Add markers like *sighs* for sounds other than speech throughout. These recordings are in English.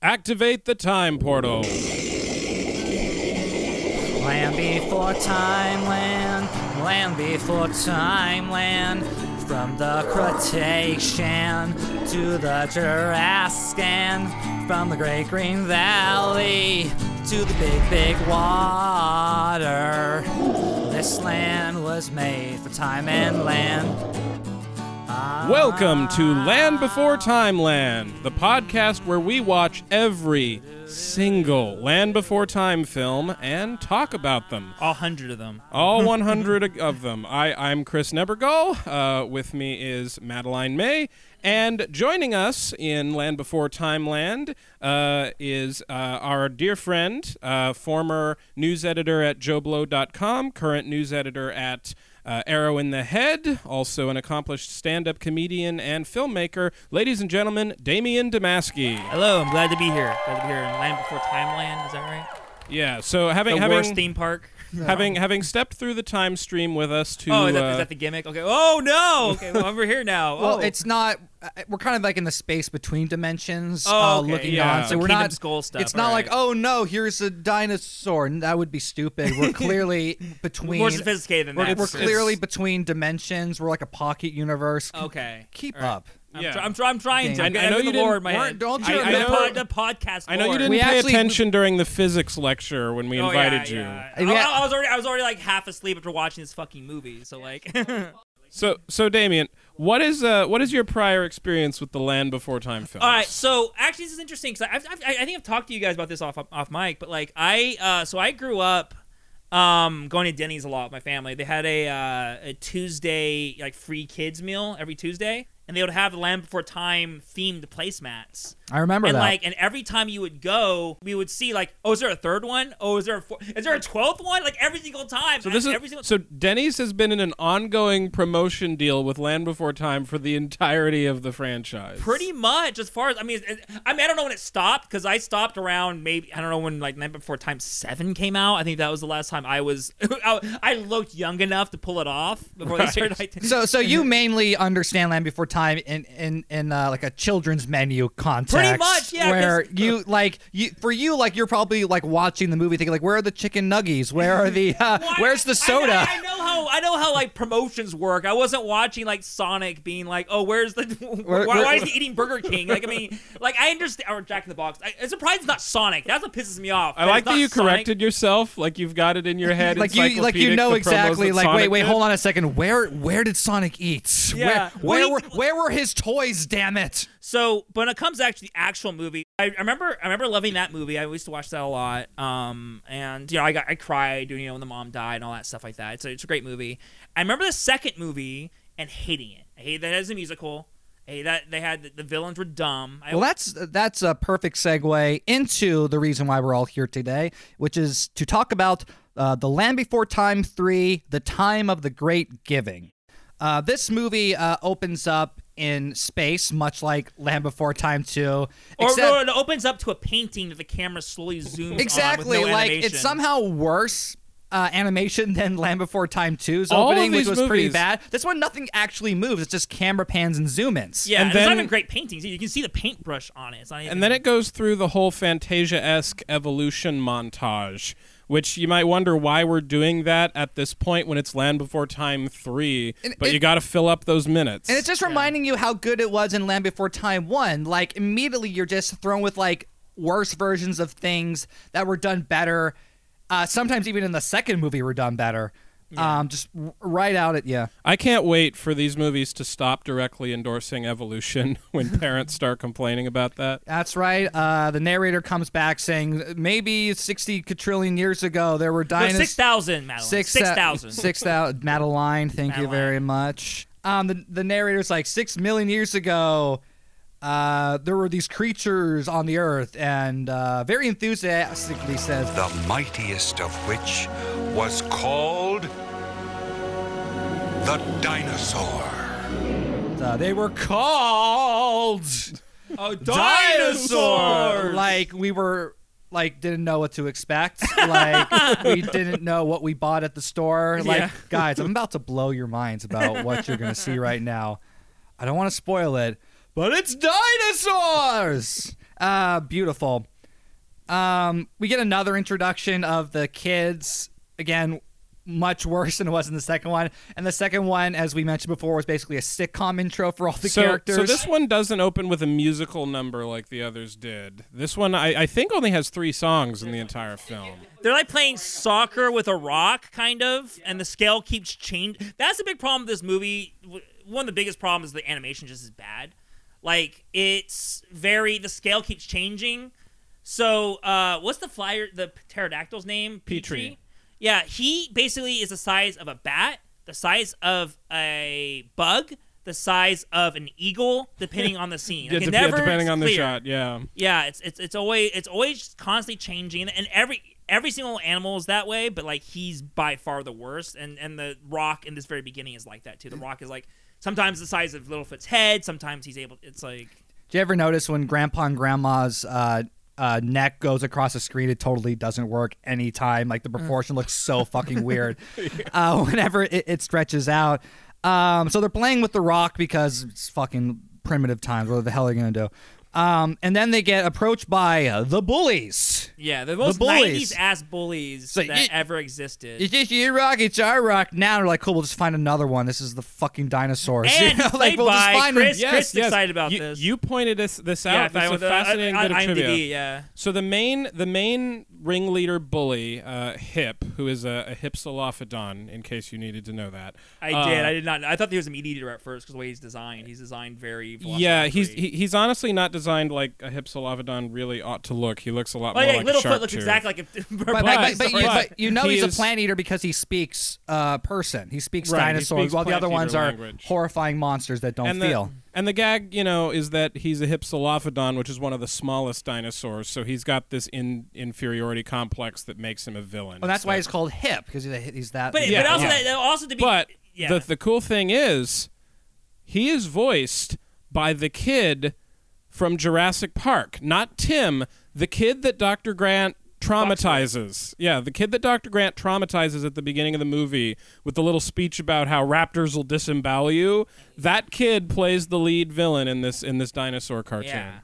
Activate the time portal. Land before time, land, land before time, land. From the Cretacean to the Jurassican, from the Great Green Valley to the Big Big Water. This land was made for time and land. Welcome to Land Before Time Land, the podcast where we watch every single Land Before Time film and talk about them. All hundred of them. All *laughs* 100 of them. I, I'm Chris Nebergall. Uh, with me is Madeline May. And joining us in Land Before Timeland uh, is uh, our dear friend, uh, former news editor at JoBlo.com, current news editor at uh, Arrow in the Head, also an accomplished stand up comedian and filmmaker. Ladies and gentlemen, Damian Damaski. Hello, I'm glad to be here. Glad to be here in Land Before Timeland. Is that right? Yeah, so having The having worst theme park. Having having stepped through the time stream with us to Oh, is that, uh, is that the gimmick? Okay. Oh no. Okay, well, we're here now. Well, oh. it's not. uh, We're kind of like in the space between dimensions, Oh, uh, okay, looking yeah. on. So The we're Kingdom not. Skull stuff, It's not like, oh no, here's a dinosaur. And That would be stupid. We're *laughs* clearly between. more sophisticated than we're, we're Chris. clearly between dimensions. We're like a pocket universe. okay. Keep All right. up. I'm, Yeah. try- I'm, try- I'm trying to. I- I'm I getting know the you lore didn't- in my head. don't you I, remember- the, pod, the podcast? I know you didn't We pay actually- attention during the physics lecture when we Oh, invited yeah, you. yeah. I, I was already I was already like half asleep after watching this fucking movie. So like. *laughs* So, so Damien, what is uh, what is your prior experience with the Land Before Time films? All right, so actually, this is interesting because I've, I've, I think I've talked to you guys about this off off mic, but like I, uh, so I grew up um, going to Denny's a lot with my family. They had a uh, a Tuesday like free kids meal every Tuesday, and they would have the Land Before Time themed placemats. I remember And that. like, and every time you would go, we would see like, oh, is there a third one? Oh, is there a four- is there a twelfth one? Like every single time. So this is every single. so Denny's has been in an ongoing promotion deal with Land Before Time for the entirety of the franchise. Pretty much, as far as I mean, it, I mean, I don't know when it stopped because I stopped around maybe I don't know when like Land Before Time Seven came out. I think that was the last time I was *laughs* I, I looked young enough to pull it off before they started. Like, so, so you *laughs* mainly understand Land Before Time in in in uh, like a children's menu context. Pretty much, yeah. Where you like you for you like you're probably like watching the movie thinking like where are the chicken nuggies? Where are the uh, *laughs* Well, I- where's the soda? I, I know how I know how like promotions work. I wasn't watching like Sonic being like, oh, where's the why, *laughs* where- why is he eating Burger King? Like I mean, *laughs* like I understand or Jack in the Box. I, I'm surprised it's not Sonic. That's what pisses me off. I like that you Sonic. corrected yourself, like you've got it in your head. like you like you know exactly like wait Sonic wait did. hold on a second where where did Sonic eat Yeah. where where Well, were he- where were his toys damn it So, but when it comes actually the actual movie, I, I remember I remember loving that movie. I used to watch that a lot. Um, and you know, I got I cried, you know, when the mom died and all that stuff like that. It's a, it's a great movie. I remember the second movie and hating it. I hate that as a musical. Hated that they had the, villains were dumb. Well that's that's a perfect segue into the reason why we're all here today which is to talk about uh, the Land Before Time 3 the time of the great giving uh, this movie uh, opens up in space much like Land Before Time 2 or except- it opens up to a painting that the camera slowly zooms Exactly. on with no like animation. it's somehow worse uh, animation than Land Before Time 2's All of opening, which these was pretty bad. This one, nothing actually moves. It's just camera pans and zoom ins. yeah, and and there's then- not even great paintings. You can see the paintbrush on it. It's not even, And then it goes through the whole Fantasia esque evolution montage, which you might wonder why we're doing that at this point when it's Land Before Time 3, And but it- you got to fill up those minutes. And it's just reminding you how good it was in Land Before Time 1. Like, immediately you're just thrown with, like, worse versions of things that were done better. Uh, sometimes even in the second movie were done better. Um, just r- right out at you. I can't wait for these movies to stop directly endorsing evolution *laughs* when *laughs* parents start complaining about that. That's right. Uh, the narrator comes back saying maybe 60 quadrillion years ago there were No, dinosaurs. six thousand, Madeline. Six Six thousand. Six thousand. *laughs* Madeline, thank you very much. Um, the the narrator's like six million years ago. Uh, there were these creatures on the earth, and uh, very enthusiastically says, the mightiest of which was called the dinosaur. uh, "They were called *laughs* Oh, dinosaur. Like we were. Like didn't know what to expect. Like we *laughs* didn't know what we bought at the store. Like Yeah. guys, I'm about to blow your minds about what you're gonna see right now. I don't want to spoil it, but it's dinosaurs. Uh, beautiful. Um, we get another introduction of the kids. Again, much worse than it was in the second one. And the second one, as we mentioned before, was basically a sitcom intro for all the so, characters. so this one doesn't open with a musical number like the others did. This one, I, I think, only has three songs in the entire film. They're like playing soccer with a rock, kind of, and the scale keeps changing. That's the big problem with this movie. One of the biggest problems is the animation just is bad. Like it's very the scale keeps changing. So uh, what's the flyer? The pterodactyl's name? Petrie. Yeah, he basically is the size of a bat, the size of a bug, the size of an eagle, depending on the *laughs* scene. Yeah, Like, it dep- never depending is on the shot. Yeah. Yeah, it's it's it's always it's always constantly changing, and every every single animal is that way. But like he's by far the worst, and and the Rock in this very beginning is like that too. The Rock is like sometimes the size of Littlefoot's head, sometimes he's able. It's like Do you ever notice when Grandpa and Grandma's uh, uh, neck goes across the screen, it totally doesn't work anytime. Like the proportion looks so *laughs* fucking weird *laughs* uh, *laughs* whenever it, it stretches out. Um, so they're playing with the rock because it's fucking primitive times. What the hell are they gonna do? Um, and then they get approached by uh, the bullies. yeah, the most bullies. '90s ass bullies So that you- ever existed. It's just your rock, it's our rock. Now they're like, cool, we'll just find another one. This is the fucking dinosaurs. And *laughs* You know, like we'll just find them. Chris- Chris is excited about you, this. You pointed this, this out. yeah, if This is a was uh, fascinating on bit of IMDb, trivia. yeah. So the main the main ringleader bully, uh, Hyp, who is a, a Hypsilophodon, in case you needed to know that. I uh, did. I did not. I thought he was a meat eater at first because the way he's designed. He's designed very. Yeah, he's he, he's honestly not designed like a Hypsilophodon really ought to look. He looks a lot more yeah, like a Littlefoot shark looks tooth. exactly like a. *laughs* But, but, but, but, you, But but you know he he's is- a plant eater because he speaks uh, person. He speaks Right, he dinosaurs, speaks while the other ones are language. horrifying monsters that don't and feel. The, and the gag, you know, is that he's a Hypsilophodon, which is one of the smallest dinosaurs. So he's got this in, inferiority complex that makes him a villain. well, that's why So- he's called hip because he's, he's that. But, Yeah, but also, yeah. that, also to be. But yeah. the the cool thing is, he is voiced by the kid from Jurassic Park, not Tim, the kid that Dr. Grant traumatizes. Yeah, the kid that Dr. Grant traumatizes at the beginning of the movie with the little speech about how raptors will disembowel you. That kid plays the lead villain in this in this dinosaur cartoon. Yeah.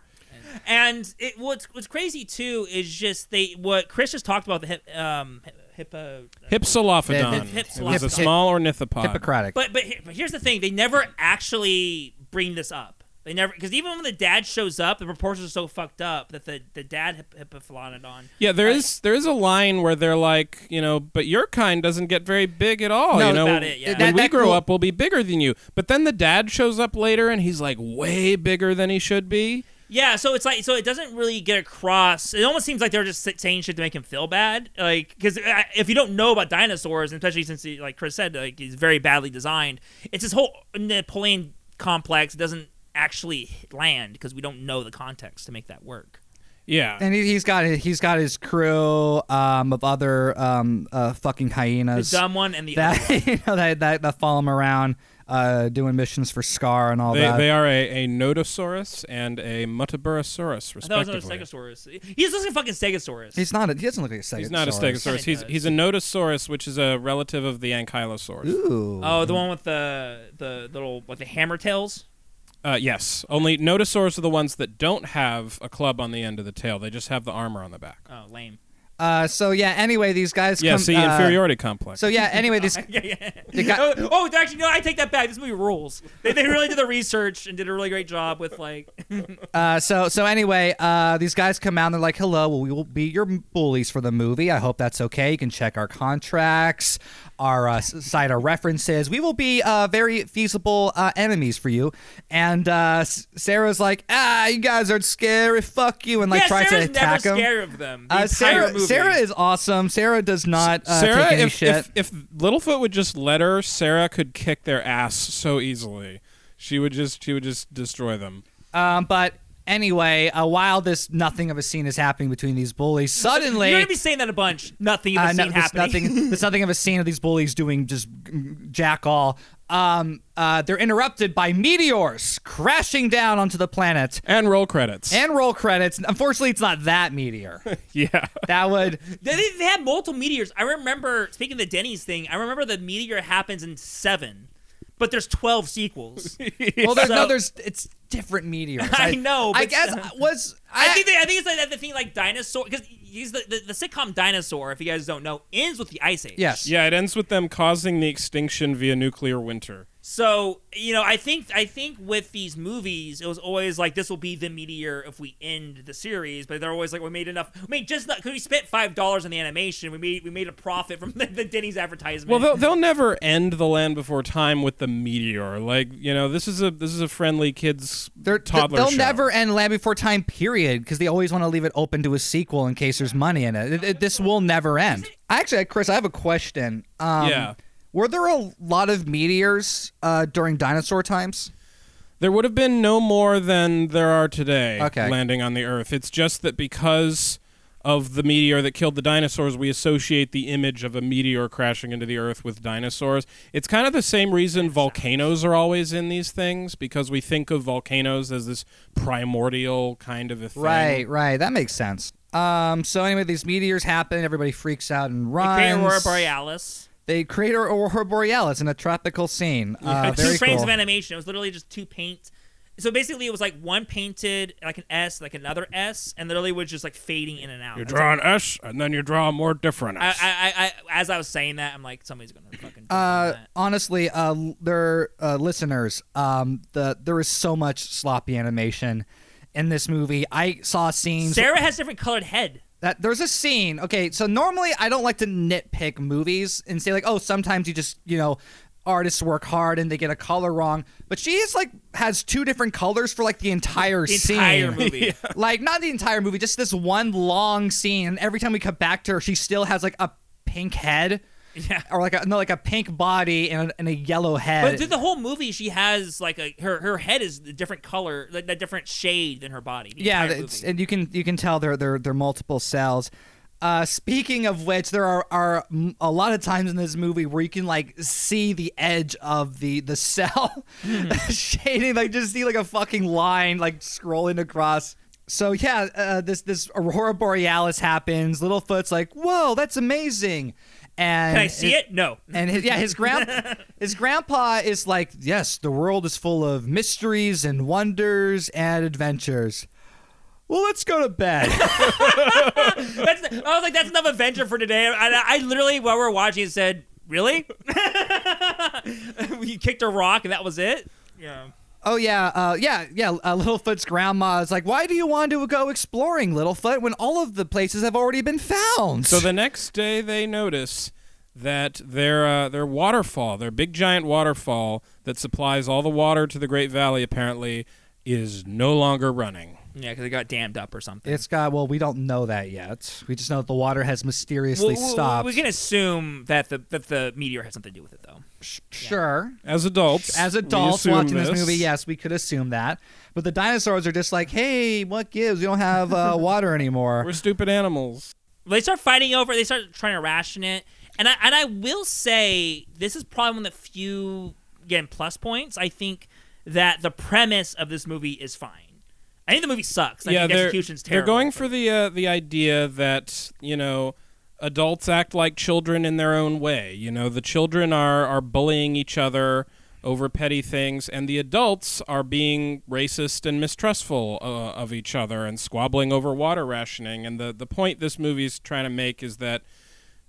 And it what's what's crazy too is just they what Chris just talked about the hip um hippo Hypsilophodon. Hip- hip- it was a small ornithopod. Hippocratic. but but but here's the thing they never actually bring this up they never because even when the dad shows up the proportions are so fucked up that the the dad hip, hippophilanodon Yeah, there Uh, is there is a line where they're like, you know, but your kind doesn't get very big at all. No, you know, about it, yeah. when That- we that grow cool- up, we'll be bigger than you. But then the dad shows up later, and he's like way bigger than he should be. Yeah, so it's like so it doesn't really get across. It almost seems like they're just saying shit to make him feel bad, like because if you don't know about dinosaurs, and especially since he, like Chris said, like he's very badly designed. It's this whole Napoleon complex doesn't actually land because we don't know the context to make that work. Yeah, and he, he's got he's got his crew um, of other um, uh, fucking The hyenas dumb one and the other one. *laughs* you know that, that that follow him around uh, doing missions for Scar and all they, that. they are a, a Nodosaurus and a Muttaburrasaurus, I thought it was respectively. a Stegosaurus. He's looking fucking Stegosaurus. he's not. A, he doesn't look like a stegosaurus. He's not a Stegosaurus. He's does. he's a Nodosaurus, which is a relative of the Ankylosaurus. Ooh. oh, the one with the the little like the hammer tails. Uh, yes, only Nodosaurs are the ones that don't have a club on the end of the tail. They just have the armor on the back. Oh, lame. Uh, so yeah. Anyway, these guys. Yeah, come, see, uh, inferiority complex. So yeah. Anyway, these. *laughs* yeah, yeah. They got- oh, oh, actually, no, I take that back. This movie rules. They, they really did the research and did a really great job with like. *laughs* Uh, so so anyway, uh, these guys come out and they're like, "Hello, well, we will be your bullies for the movie. I hope that's okay. You can check our contracts, our uh, s- cite our references. We will be uh, very feasible uh, enemies for you." And uh, Cera's like, "Ah, you guys are scary. Fuck you!" And like yeah, tries Cera's to attack never him. scared of them. The Uh, entire Cera, movie. Cera is awesome. Cera does not uh, Cera, take any if, shit. if if Littlefoot would just let her, Cera could kick their ass so easily. She would just she would just destroy them. um, but anyway, uh, while this nothing of a scene is happening between these bullies, suddenly You're gonna be saying that a bunch. Nothing of Uh, the no, there's happening. nothing. There's nothing of a scene of these bullies doing just jack all. Um, uh, they're interrupted by meteors crashing down onto the planet And roll credits. and roll credits. Unfortunately, it's not that meteor. *laughs* yeah. that would. They, they, they have multiple meteors. I remember speaking of the Denny's thing. I remember the meteor happens in seven, but there's 12 sequels. *laughs* Well, there's no, there's it's different meteors. *laughs* I know, I but- guess uh, was I think they, I think it's like the thing like dinosaur because he's the, the the sitcom Dinosaur. If you guys don't know, ends with the Ice Age. yes. Yeah, it ends with them causing the extinction via nuclear winter. So you know, I think I think with these movies, it was always like this will be the meteor if we end the series, but they're always like we made enough. I mean, just because we spent five dollars on the animation, we made we made a profit from *laughs* the, the Denny's advertisement. Well, they'll, they'll never end the Land Before Time with the meteor. Like you know, this is a this is a friendly kids They're, toddler they'll show. never end Land Before Time, period, because they always want to leave it open to a sequel in case there's money in it. It- it- this will never end. Actually, Chris, I have a question. Um, Yeah. Were there a lot of meteors uh, during dinosaur times? There would have been no more than there are today Okay. landing on the Earth. It's just that because of the meteor that killed the dinosaurs, we associate the image of a meteor crashing into the Earth with dinosaurs. It's kind of the same reason volcanoes are always in these things because we think of volcanoes as this primordial kind of a thing. Right, right. That makes sense. Um, so anyway, these meteors happen. Everybody freaks out and They runs. create Aurora Borealis. They create Aurora Borealis in a tropical scene. Uh, With two very frames cool. of animation. It was literally just two paint. So basically, it was like one painted like an S, like another S, and literally was just like fading in and out. You draw an S, and then you draw a more different I, S. I, I, I, as I was saying that, I'm like, somebody's gonna fucking. Uh, that. honestly, uh, their uh, listeners, um, the there is so much sloppy animation in this movie. I saw scenes Cera has different colored head. That there's a scene. Okay, so normally I don't like to nitpick movies and say like, oh, sometimes you just you know artists work hard and they get a color wrong, but she is like has two different colors for like the entire The scene. entire *laughs* movie. like not the entire movie, just this one long scene. And every time we cut back to her, she still has like a pink head. *laughs* Yeah. Or like a no, like a pink body and a, and a yellow head. But through the whole movie, she has like a her her head is a different color, like a different shade than her body. yeah, it's, and you can you can tell they're they're they're multiple cells. Uh, speaking of which, there are, are a lot of times in this movie where you can like see the edge of the the cell Hmm. *laughs* shading, like just see like a fucking line like scrolling across. So yeah, uh, this this aurora borealis happens. Littlefoot's like, "Whoa, that's amazing!" And Can I see it? No. and his, yeah, his grand *laughs* his grandpa is like, yes, the world is full of mysteries and wonders and adventures. Well, let's go to bed. *laughs* That's, I was like, that's enough adventure for today. I, I, I literally, while we're watching, said, "Really?" *laughs* you kicked a rock and that was it. Yeah. Oh yeah, uh, yeah, yeah. Uh, Littlefoot's grandma is like, why do you want to go exploring, Littlefoot, when all of the places have already been found? So the next day, they notice that their uh, their waterfall, their big giant waterfall that supplies all the water to the Great Valley, apparently is no longer running. Yeah, because it got dammed up or something. it's got well, we don't know that yet. We just know that the water has mysteriously Well, we- stopped. We can assume that the that the meteor had something to do with it, though. sure. As adults, As adults assume watching this. movie, yes, we could assume that. But the dinosaurs are just like, hey, what gives? We don't have uh, *laughs* water anymore. we're stupid animals. They start fighting over. it. They start trying to ration it, and I and I will say this is probably one of the few again plus points. I think that the premise of this movie is fine. I think the movie sucks. I yeah, think the they're, execution's they're going for the uh, the idea that you know adults act like children in their own way. You know, the children are are bullying each other over petty things, and the adults are being racist and mistrustful uh, of each other and squabbling over water rationing. And the the point this movie's trying to make is that.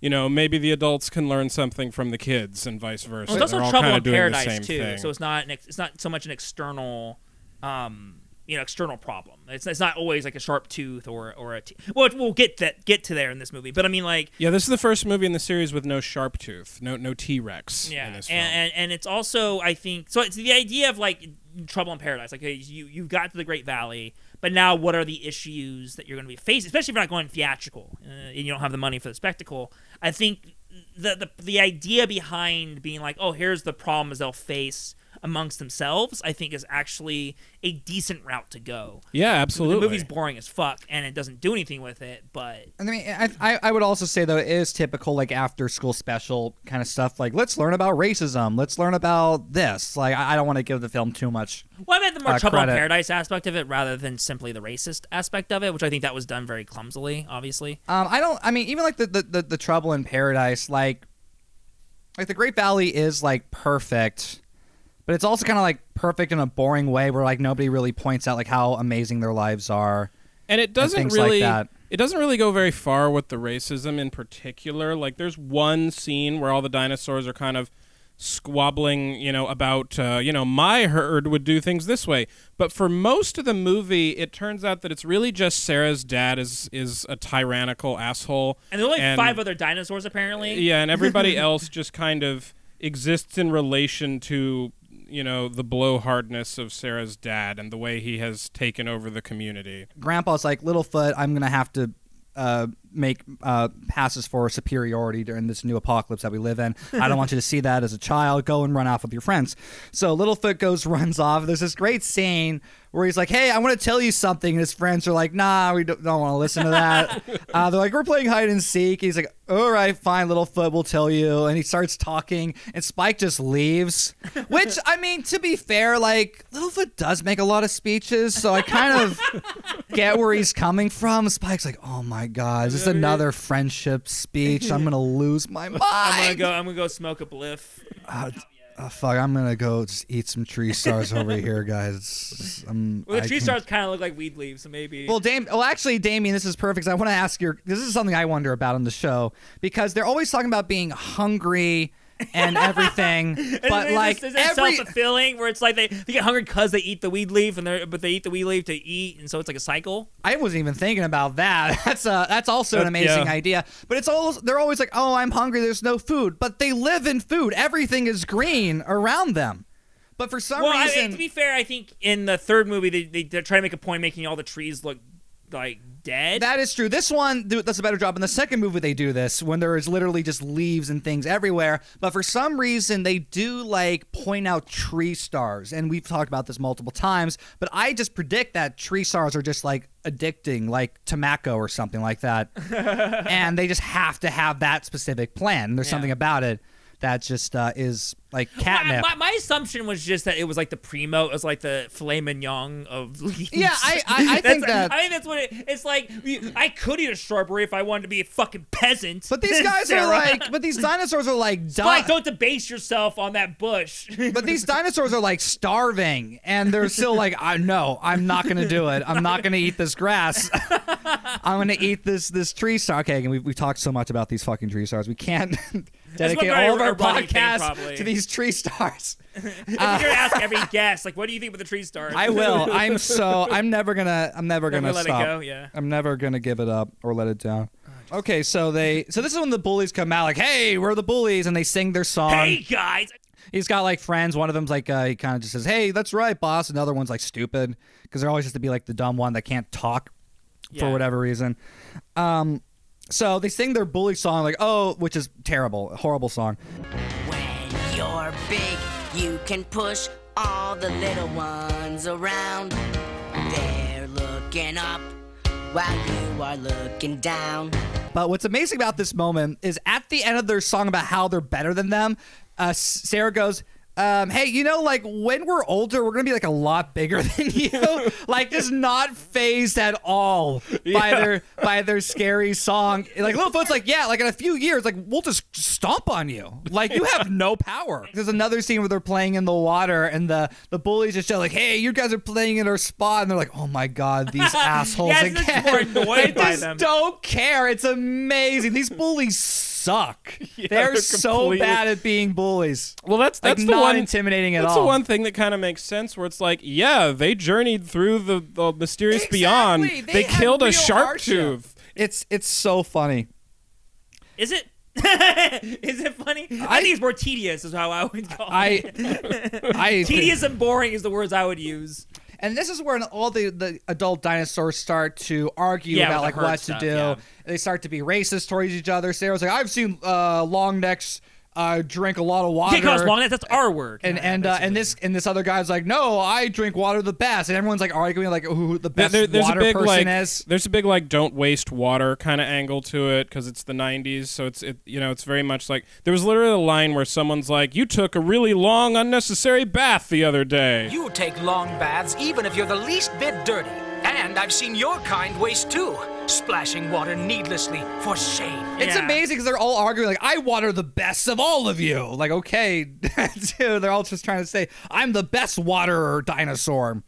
You know, maybe the adults can learn something from the kids, and vice versa. Well, it's also They're Trouble in Paradise too, thing. so it's not an ex- it's not so much an external, um, you know, external problem. It's, it's not always like a sharp tooth or or a t- well, we'll get that get to there in this movie, but I mean like yeah, this is the first movie in the series with no sharp tooth, no no T Rex. yeah, in this and, and and it's also I think so. It's the idea of like Trouble in Paradise, like you you got to the Great Valley, but now what are the issues that you're going to be facing, especially if you're not going theatrical uh, and you don't have the money for the spectacle. I think the the the idea behind being like, oh, here's the problems they'll face amongst themselves, I think is actually a decent route to go. yeah, absolutely. The movie's boring as fuck and it doesn't do anything with it, but I mean, I, I, I would also say though it is typical like after school special kind of stuff. Like let's learn about racism. Let's learn about this. Like I, I don't want to give the film too much. Well, I meant the more Uh, Trouble in. Paradise aspect of it rather than simply the racist aspect of it, which I think that was done very clumsily, obviously. Um, I don't. I mean, even like the the, the, the Trouble in Paradise, like like the Great Valley is like perfect but it's also kind of like perfect in a boring way where like nobody really points out like how amazing their lives are. and it doesn't things like really that. it doesn't really go very far with the racism in particular like there's one scene where all the dinosaurs are kind of squabbling you know about uh, you know my herd would do things this way but for most of the movie it turns out that it's really just Cera's dad is is a tyrannical asshole And there's only five other dinosaurs apparently. yeah and everybody *laughs* else just kind of exists in relation to you know the blowhardness of Cera's dad and the way he has taken over the community. Grandpa's like, Littlefoot, I'm gonna have to uh, make uh, passes for superiority during this new apocalypse that we live in. I don't want you to see that as a child. Go and run off with your friends. So Littlefoot goes, *laughs* runs off. There's this great scene where he's like, "Hey, I want to tell you something," and his friends are like, "Nah, we don't, don't want to listen to that." *laughs* uh, they're like, "We're playing hide and seek." He's like, "All right, fine, Littlefoot, we'll tell you." And he starts talking, and Spike just leaves. Which, I mean, to be fair, like Littlefoot does make a lot of speeches, so I kind of *laughs* get where he's coming from. Spike's like, "Oh my god, is this another friendship speech? I'm mm-hmm. gonna lose my mind." *laughs* I'm gonna go. I'm gonna go smoke a bliff. Uh, fuck, I'm gonna go just eat some tree stars over *laughs* here, guys. I'm, Well, the I tree can- stars kind of look like weed leaves, so maybe. Well, Dame. Well, actually, Damien, this is perfect. 'cause I want to ask your. This is something I wonder about on the show because they're always talking about being hungry and *laughs* everything, but like it every. self-fulfilling where it's like they, they get hungry because they eat the weed leaf and they but they eat the weed leaf to eat and so it's like a cycle. I wasn't even thinking about that. *laughs* That's uh that's also an amazing yeah. idea. But it's all they're always like, "Oh, I'm hungry. There's no food." But they live in food. Everything is green around them. But for some Well, I reason, mean, to be fair, I think in the third movie they they they're trying to make a point making all the trees look like dead. That is true. This one do- does a better job. In the second movie, they do this when there is literally just leaves and things everywhere. But for some reason, they do like point out tree stars, and we've talked about this multiple times. But I just predict that tree stars are just like addicting, like tobacco or something like that, *laughs* and they just have to have that specific plan. There's Yeah. something about it that just uh, is like my, catnip. my, my assumption was just that it was like the primo, it was like the filet mignon of *laughs* leaves. Yeah, I- I- I *laughs* That's- think that- I think that's what it. It's like I could eat a strawberry if I wanted to be a fucking peasant. but these *laughs* guys are Cera. like, but these dinosaurs are like, di- Spike, don't debase yourself on that bush. But these dinosaurs are like starving, and they're still like, I no, I'm not gonna do it. I'm not gonna eat this grass. I'm gonna eat this this tree star. Okay, and we we talked so much about these fucking tree stars. We can't dedicate all of our, our podcasts to these tree stars. if you're gonna ask every guest, like, what do you think about the tree stars? I will. *laughs* I'm so. I'm never gonna. I'm never Never gonna let it stop. go, yeah. I'm never gonna give it up or let it down. Okay, so they. So this is when the bullies come out, like, "Hey, we're the bullies," and they sing their song. hey guys, He's got like friends. One of them's like, uh, he kind of just says, "Hey, that's right, boss." Another one's like stupid because they're always just to be like the dumb one that can't talk for whatever reason. Um, so they sing their bully song, like, "Oh," which is terrible, horrible song. Big, you can push all the little ones around. They're looking up while you are looking down. But what's amazing about this moment is at the end of their song about how they're better than them, uh, Cera goes, um, hey, you know, like when we're older, we're gonna be like a lot bigger *laughs* than you. *laughs* like, just not phased at all by their by their scary song. Like Littlefoot's like, yeah, like in a few years, like we'll just stomp on you. Like you have no power. *laughs* There's another scene where they're playing in the water, and the the bullies just shout like, hey, you guys are playing in our spot, and they're like, oh my god, these assholes Yeah, just again. They just them. Don't care. It's amazing. These bullies suck. *laughs* they're they're so bad at being bullies. Well, that's Like, that's the not one intimidating at that's all. That's the one thing that kind of makes sense. Where it's like, yeah, they journeyed through the, the mysterious beyond. Exactly. They, killed a real shark hardship. tooth. It's it's so funny. is it? *laughs* is it funny? I, think it's more tedious, is how I would call I it. I *laughs* Tedious and boring is the words I would use. And this is where all the, the adult dinosaurs start to argue Yeah, about like what stuff, to do. yeah. They start to be racist towards each other. Cera's like, I've seen uh, long necks uh, drink a lot of water. Can't long necks. That's our word. and Yeah, and uh, and this and this other guy's like, no, I drink water the best, and everyone's like arguing like who the best there- there's water a big person like is. there's a big like don't waste water kind of angle to it because it's the 90s so it's it you know it's very much like there was literally a line where someone's like you took a really long unnecessary bath the other day You take long baths even if you're the least bit dirty. And And I've seen your kind waste too, splashing water needlessly for shade. It's Yeah. amazing because they're all arguing like, "I water the best of all of you." Like, okay, *laughs* dude, they're all just trying to say, "I'm the best waterer dinosaur,"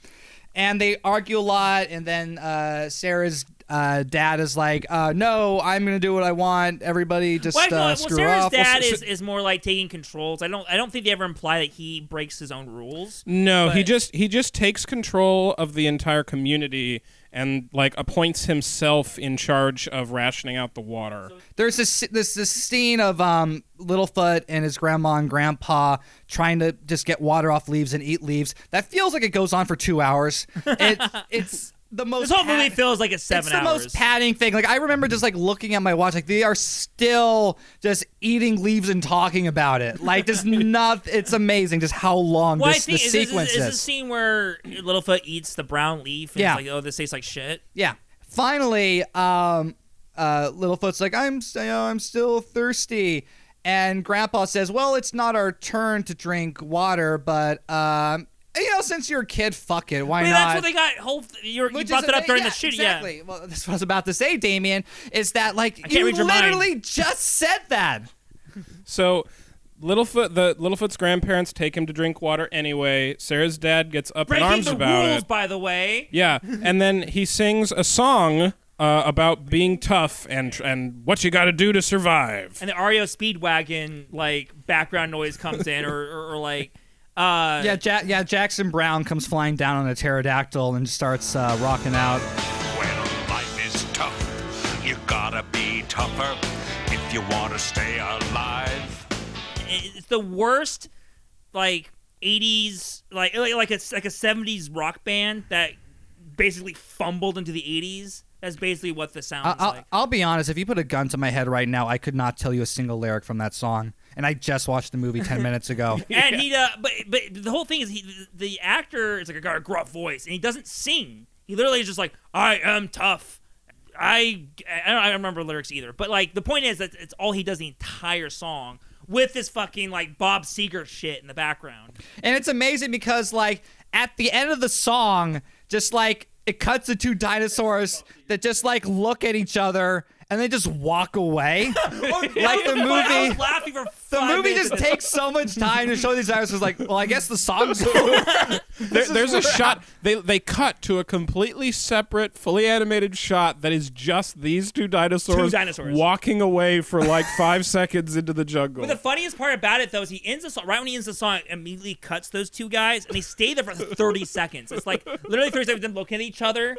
and they argue a lot. And then uh, Cera's uh, dad is like, uh, "No, I'm gonna do what I want. Everybody just Well, I uh, like- well, screw Cera's off." Well, dad s- is, is more like taking controls. I don't I don't think they ever imply that he breaks his own rules. No, he just he just takes control of the entire community and like appoints himself in charge of rationing out the water. There's this this this scene of um Littlefoot and his grandma and grandpa trying to just get water off leaves and eat leaves. That feels like it goes on for two hours. It *laughs* it's the most. This whole movie feels like it's seven it's the hours. most padding thing. Like I remember just like looking at my watch, like they are still just eating leaves and talking about it. Like just *laughs* not. It's amazing just how long well, this the is, sequence is, is. is the scene where Littlefoot eats the brown leaf and Yeah. it's like, oh, this tastes like shit. Yeah. Finally, um, uh, Littlefoot's like, I'm, you know, I'm still thirsty, and Grandpa says, "Well, it's not our turn to drink water, but um, you know, since you're a kid, fuck it, why I mean, not?" that's what they got. Whole you you brought is that up during yeah, the shit. Exactly. Well, that's what I was about to say, Damien. Is that like you read mind. literally just said that? So Littlefoot the Littlefoot's grandparents take him to drink water anyway. Cera's dad gets up Breaking in arms the about rules, it. by the way. Yeah, and then he sings a song uh, about being tough and and what you got to do to survive. And the REO Speedwagon like background noise comes in, or, or, or like, uh, Yeah, ja- yeah. Jackson Browne comes flying down on a pterodactyl and starts uh, rocking out. When life is tough, you gotta be tougher if you want to stay alive. it's the worst like 80s like like like it's like a 70s rock band that basically fumbled into the 80s that's basically what the sound I'll, like I'll be honest. If you put a gun to my head right now, I could not tell you a single lyric from that song. And I just watched the movie ten minutes ago. *laughs* and he uh, but but the whole thing is he the actor is like a got a gruff voice and he doesn't sing. He literally is just like i am tough. I i don't, I don't remember lyrics either but like the point is that it's all he does the entire song with this fucking like bob seger shit in the background. And it's amazing because, like, at the end of the song, just like it cuts to two dinosaurs that just like look at each other and they just walk away. *laughs* like the I movie. was laughing for *laughs* The movie minutes just takes so much time to show these dinosaurs. Like, well, I guess the song's *laughs* over. There, there's a shot. They they cut to a completely separate, fully animated shot that is just these two dinosaurs, Two dinosaurs. walking away for like five seconds into the jungle. But the funniest part about it though is he ends the song right when he ends the song, it immediately cuts those two guys and they stay there for 30 seconds. It's like literally 30 seconds of them looking at each other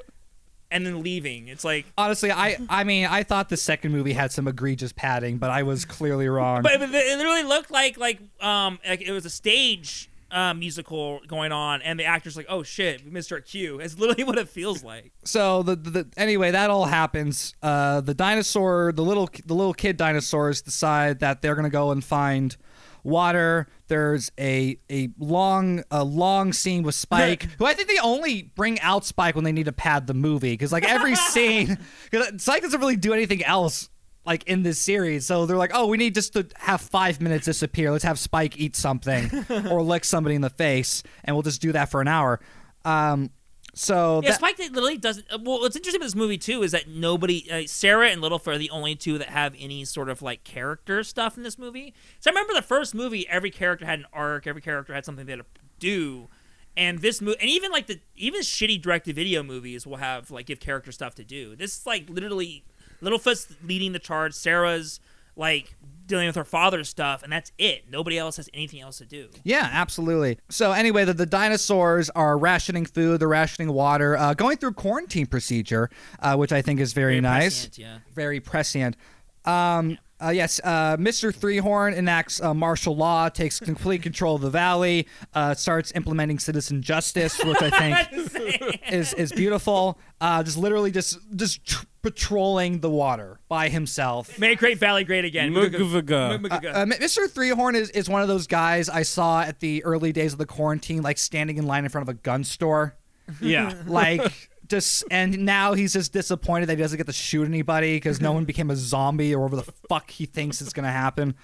and then leaving. It's like Honestly, I I mean, I thought the second movie had some egregious padding, but I was clearly wrong. but, but it literally looked like like um like it was a stage uh, musical going on and the actor's like, "Oh shit, we missed our cue." *laughs* It's literally what it feels like. so the, the, the anyway that all happens uh the dinosaur the little the little kid dinosaurs decide that they're gonna go and find water. There's a a long a long scene with spike who i think they only bring out spike when they need to pad the movie because like every *laughs* scene because spike doesn't really do anything else like in this series. So they're like oh we need just to have five minutes disappear. Let's have spike eat something *laughs* or lick somebody in the face and we'll just do that for an hour. Um so Yeah, that- Spike literally doesn't. uh, Well, what's interesting about this movie too is that nobody, uh, Cera and Littlefoot are the only two that have any sort of like character stuff in this movie. So I remember the first movie, every character had an arc, every character had something they had to do, and this movie, and even like the even shitty direct-to-video movies will have like give character stuff to do. This is like literally Littlefoot's leading the charge. Cera's like dealing with her father's stuff, and that's it. Nobody else has anything else to do. Yeah, absolutely. So anyway, the, the dinosaurs are rationing food, they're rationing water, uh, going through quarantine procedure, uh, which I think is very, Very nice, prescient, yeah. very prescient. Um, uh, yes, uh, Mr. Threehorn enacts uh, martial law, takes *laughs* complete control of the valley, uh, starts implementing citizen justice, which I think *laughs* is is beautiful. Uh, just literally just just tr- patrolling the water by himself. Make Great Valley great again. Mugavaga. Mugavaga. Uh, Mr. Threehorn is, is one of those guys I saw at the early days of the quarantine, like standing in line in front of a gun store. yeah. Like, just, and now he's just disappointed that he doesn't get to shoot anybody because no one became a zombie or whatever the fuck he thinks is going to happen.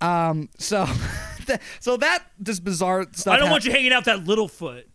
Um, so, *laughs* th- so that just bizarre stuff. I don't want you hanging out that little foot.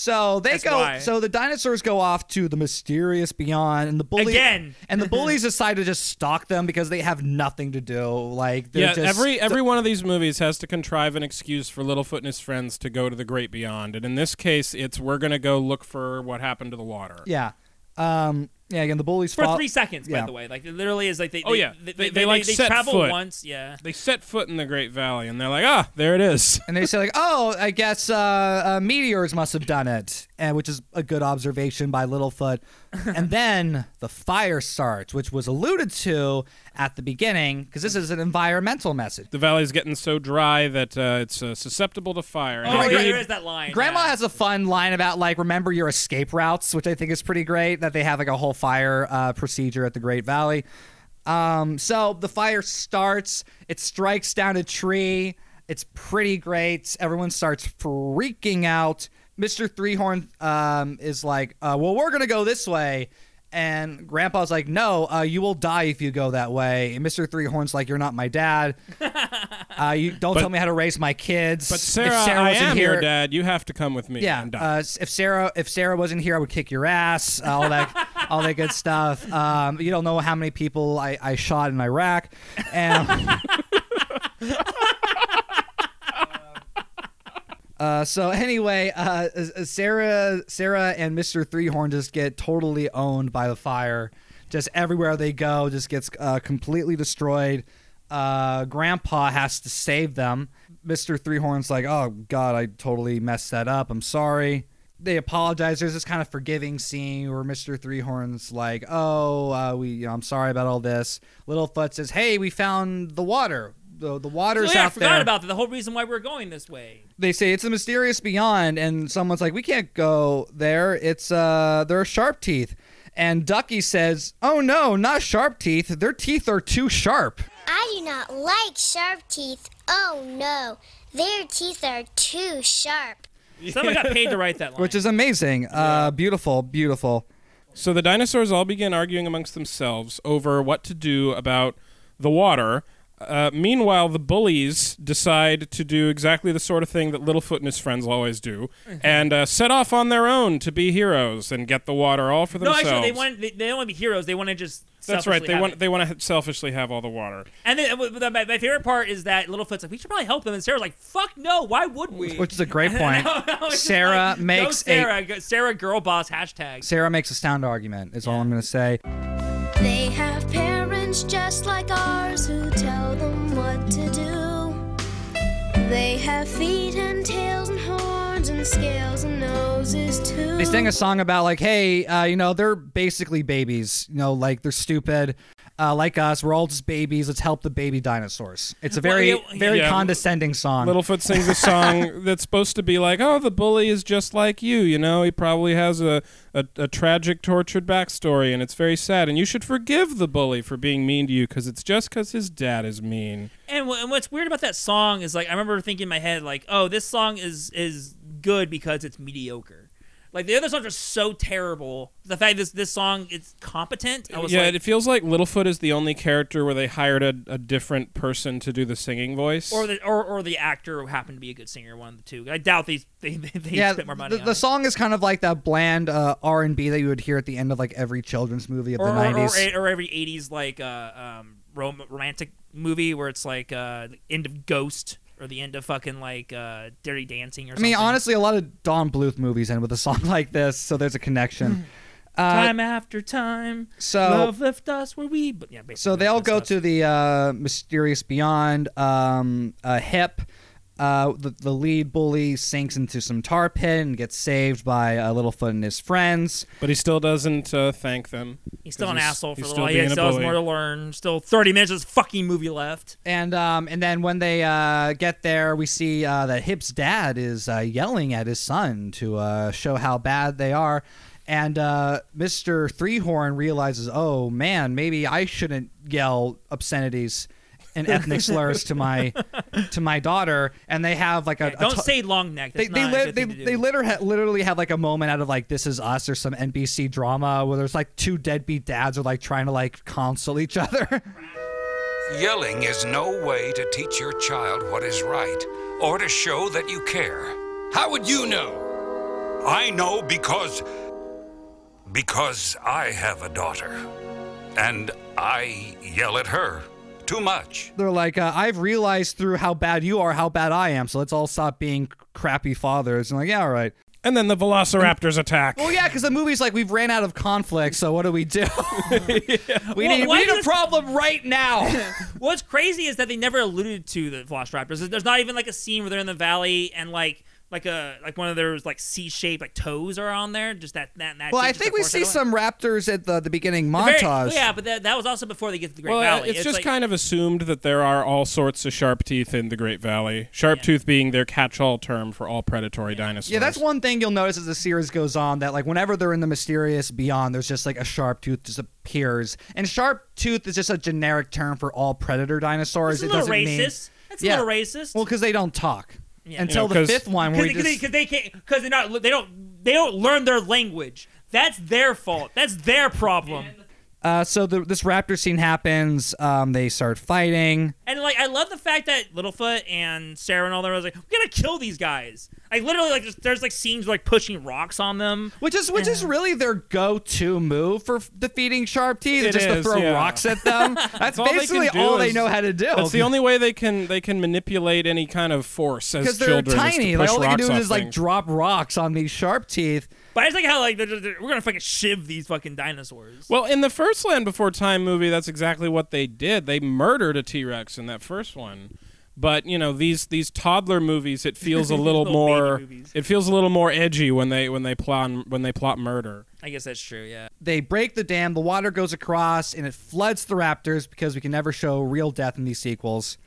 So they That's go. why. So the dinosaurs go off to the mysterious beyond, and the bully Again. and the *laughs* bullies decide to just stalk them because they have nothing to do. Like they're Yeah, just, every every one of these movies has to contrive an excuse for Littlefoot and his friends to go to the great beyond, and in this case, it's we're gonna go look for what happened to the water. yeah, um, yeah. Again, the bullies For fol- three seconds, yeah. by the way. Like it literally is like they. Oh, they- yeah. They, They- they, they, like, they set travel foot. once. Yeah. They set foot in the Great Valley, and they're like, ah, there it is. and they say like, "Oh, I guess uh, uh, meteors must have done it," and which is a good observation by Littlefoot. *laughs* and then the fire starts, which was alluded to at the beginning, because this is an environmental message. The valley's getting so dry that uh, it's uh, susceptible to fire. Oh, And yeah, there is that line. Grandma yeah. has a fun line about like remember your escape routes, which I think is pretty great. That they have like a whole fire uh, procedure at the Great Valley. Um, so the fire starts. It strikes down a tree. It's pretty great. Everyone starts freaking out. Mister Threehorn um, is like, uh, "Well, we're gonna go this way." And Grandpa's like, "No, uh, you will die if you go that way." And Mister Three Horns like, "You're not my dad. *laughs* Uh, you don't But- tell me how to raise my kids." But If Cera, I wasn't am here- your dad. You have to come with me. yeah, and die. uh, if Cera if Cera wasn't here, I would kick your ass. All that, *laughs* all that good stuff. Um, you don't know how many people I, I shot in Iraq, and *laughs* uh, so *laughs* anyway, uh, uh, Cera Cera and Mister Threehorn just get totally owned by the fire. Just everywhere they go, just gets uh, completely destroyed. Uh, Grandpa has to save them. Mr. Threehorn's like, oh god, I totally messed that up. I'm sorry. They apologize. There's this kind of forgiving scene where Mr. Threehorn's like, oh, uh, we, you know, I'm sorry about all this. Littlefoot says, hey, we found the water. The, the Oh, water's yeah, I forgot there. about that. The whole reason why we're going this way. they say it's a mysterious beyond, and someone's like, we can't go there. It's uh, there are sharp teeth. And Ducky says, oh no, not sharp teeth. Their teeth are too sharp. I do not like sharp teeth. Oh no, their teeth are too sharp. Someone got paid to write that line. *laughs* which is amazing. Uh, beautiful, beautiful. So the dinosaurs all begin arguing amongst themselves over what to do about the water. Uh, meanwhile, the bullies decide to do exactly the sort of thing that Littlefoot and his friends always do, Mm-hmm. and uh, set off on their own to be heroes and get the water all for themselves. no, themselves. actually, they want they, they don't want to be heroes. They want to just. That's right. selfishly They have want it. they want to selfishly have all the water. And then uh, the- my, my favorite part is that Littlefoot's like, we should probably help them, and Cera's like, fuck no, why would we? Which is a great *laughs* point. *laughs* No, no, it's just Cera like, go makes a Cera, go- Cera girl boss hashtag. Cera makes a sound argument. Is all I'm going to say. They have parents just like ours who tell them what to do. They have feet and tails and horns and scales and noses too. They sing a song about like, hey, uh, you know, they're basically babies. You know, like they're stupid. Uh, like us, we're all just babies. Let's help the baby dinosaurs. It's a very, Well, yeah, very yeah. condescending song. Littlefoot sings a song *laughs* that's supposed to be like, "Oh, the bully is just like you. You know, he probably has a, a, a tragic, tortured backstory, and it's very sad. And you should forgive the bully for being mean to you, because it's just because his dad is mean." And, wh- and what's weird about that song is like I remember thinking in my head like, oh, this song is is good because it's mediocre. Like the other songs are so terrible. The fact this this song is competent. I was yeah, like, it feels like Littlefoot is the only character where they hired a, a different person to do the singing voice. or the or, or the actor who happened to be a good singer, one of the two. I doubt these *laughs* they, they, they yeah, spent more money the, on the it. song is kind of like that bland uh, R and B that you would hear at the end of like every children's movie of or, the or, or, '90s. or every '80s like uh, um, rom- romantic movie where it's like uh, the end of Ghost or the end of fucking like uh, Dirty Dancing or something. I something. mean, honestly, a lot of Don Bluth movies end with a song *laughs* like this, so there's a connection. Uh, time after time, so- love left us where we. But yeah, basically So they all kind go stuff. to the uh, mysterious beyond. Um, uh, Hip, uh, the, the lead bully, sinks into some tar pit and gets saved by uh, Littlefoot and his friends. but he still doesn't uh, thank them. He's still an he's- asshole for he's a little while. being He still has more to learn. Still 30 minutes of this fucking movie left. And um, and then when they uh, get there, we see uh, that Hyp's dad is uh, yelling at his son to uh, show how bad they are. And uh, Mr. Threehorn realizes, oh man, maybe I shouldn't yell obscenities and ethnic slurs to my to my daughter. And they have like a, a Don't t- say long neck. they That's they, not a li- they, thing to do. they literally, literally have like a moment out of like this is us or some NBC drama where there's like two deadbeat dads are like trying to like console each other. Yelling is no way to teach your child what is right or to show that you care. How would you know? I know because. because I have a daughter. And I yell at her too much. They're like, uh, I've realized through how bad you are, how bad I am. So let's all stop being crappy fathers. And like, yeah, all right. And then the Velociraptors attack. Well, yeah, because the movie's like we've ran out of conflict. So what do we do? *laughs* We Well, need we need a problem right now. *laughs* What's crazy is that they never alluded to the Velociraptors. There's not even like a scene where they're in the valley and like like a like one of those like C-shaped like toes are on there. Just that that. that well, I think we see some raptors at the, the beginning Very- montage. yeah, but that, that was also before they get to the Great Well, Valley. it's, just like, kind of assumed that there are all sorts of sharp teeth in the Great Valley. Sharp tooth being their catch-all term for all predatory dinosaurs. Yeah, that's one thing you'll notice as the series goes on that like whenever they're in the mysterious beyond, there's just like a sharp tooth just appears, and sharp tooth is just a generic term for all predator dinosaurs. It's a it little doesn't mean racist. That's Yeah. a little racist. well because they don't talk Yeah. until You know, the 'cause- fifth one where because they, they can't because they're not they don't they don't learn their language. That's their fault. That's their problem. Uh, so the, this raptor scene happens. Um, they start fighting. And like I love the fact that Littlefoot and Cera and all them was like, we gotta kill these guys. Like literally, like just, there's like scenes like pushing rocks on them. Which is which is really their go-to move for f- defeating sharp teeth, It is just to throw yeah. rocks at them. *laughs* That's all basically do all they is- know how to do. That's the only way they can they can manipulate any kind of force as because they're children. is to tiny. Like push all they can do off is like drop rocks on these sharp teeth. But I just like how like they're, they're- we're gonna fucking shiv these fucking dinosaurs. Well, in the first Land Before Time movie, that's exactly what they did. They murdered a T Rex in that first one. But you know these these toddler movies, it feels a *laughs* little Little more. It feels a little more edgy when they when they plot when they plot murder. I guess that's true. Yeah. They break the dam. The water goes across, and it floods the raptors because we can never show real death in these sequels.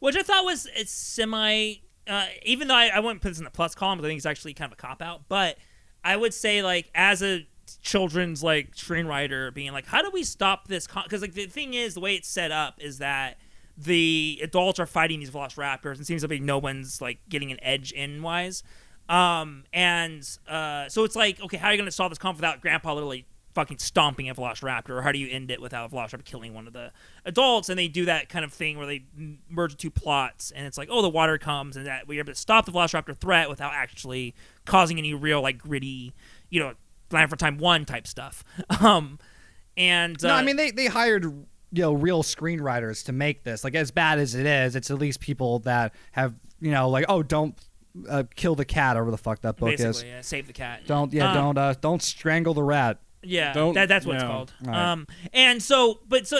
Which I thought was it's semi. Uh, even though I, I wouldn't put this in the plus column, because I think it's actually kind of a cop out. But I would say like as a children's like screenwriter, being like, how do we stop this? Because like the thing is, the way it's set up is that the adults are fighting these velociraptors, and it seems like no one's like getting an edge in wise. Um, and uh, so it's like, okay, how are you going to solve this conflict without Grandpa literally fucking stomping a velociraptor, or how do you end it without a velociraptor killing one of the adults? And they do that kind of thing where they merge two plots, and it's like, oh, the water comes, and that we're able to stop the velociraptor threat without actually causing any real like gritty, you know, Land for Time One type stuff. *laughs* Um, and uh, no, I mean they they hired you know real screenwriters to make this. Like as bad as it is, it's at least people that have you know like oh don't uh, kill the cat or whatever the fuck that book is. basically, yeah, save the cat. Don't yeah Um, don't uh, don't strangle the rat. Yeah, Don't- that, that's what it's called. All right. Um, and so, but so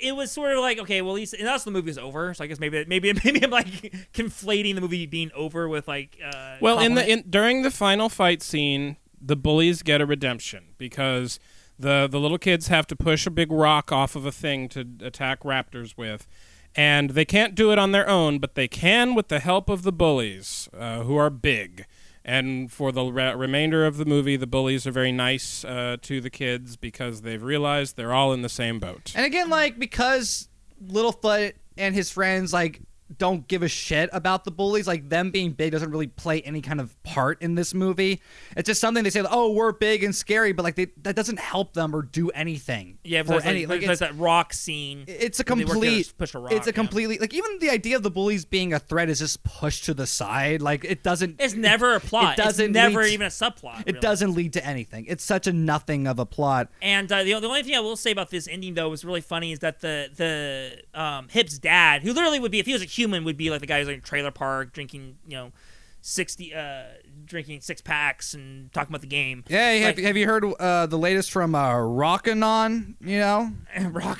it was sort of like okay, well, at least and also the movie is over. So I guess maybe maybe *laughs* maybe I'm like conflating the movie being over with like. Uh, Well, in the in, during the final fight scene, the bullies get a redemption because the the little kids have to push a big rock off of a thing to attack raptors with, and they can't do it on their own, but they can with the help of the bullies, uh, who are big. And for the re- remainder of the movie, the bullies are very nice uh, to the kids because they've realized they're all in the same boat. And again, like because Littlefoot and his friends like don't give a shit about the bullies, like them being big doesn't really play any kind of part in this movie. It's just something they say, oh, we're big and scary, but like they, that doesn't help them or do anything. yeah, for any like, like it's, that rock scene. it's a where they work together complete push a rock, it's a yeah. completely like even the idea of the bullies being a threat is just pushed to the side. Like it doesn't It's never a *laughs* plot. It doesn't It's never lead- even a subplot. It really. doesn't lead to anything. It's such a nothing of a plot. And uh, the, the only thing I will say about this ending, though, was really funny is that the the um, Hyp's dad, who literally would be, if he was a human, would be like the guy who's like in trailer park drinking, you know, sixty, uh, drinking six packs and talking about the game. Hey, have, Like- have you heard uh, the latest from uh, Rockin' On? You know, *laughs* and On.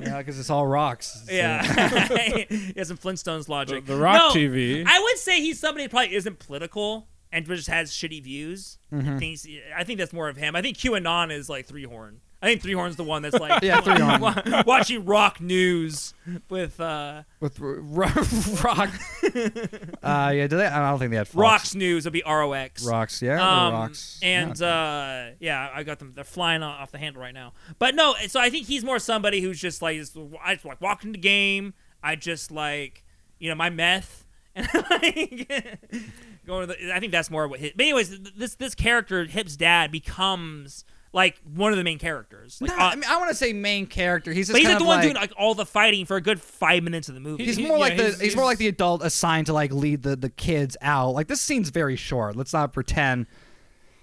yeah, because it's all rocks. So- *laughs* yeah, *laughs* he has some Flintstones logic. The- the Rock No, TV. I would say he's somebody that probably isn't political and just has shitty views. Mm-hmm. and Thinks, I think that's more of him. I think QAnon is like Three Horn. I think Three Horn's the one that's like *laughs* Yeah, Three Horn. wa- watching rock news with uh, with r- r- *laughs* rock. *laughs* uh, yeah, do they? I don't think they had Fox. Rocks News. It'll be ROX. Rocks, yeah, Um, rocks. And yeah. uh, yeah, I got them. They're flying o- off the handle right now. But no, so I think he's more somebody who's just like, I just like walking the game. I just like, you know, my meth and like going to the. I think that's more what his. But anyways, th- this this character, Hyp's dad, becomes like one of the main characters. Like, Nah, uh, I mean, I want to say main character. He's just but he's kind like the one like, doing like all the fighting for a good five minutes of the movie. He's He- more yeah, like the he's- he's, more like the adult assigned to like lead the the kids out. Like this scene's very short. Let's not pretend.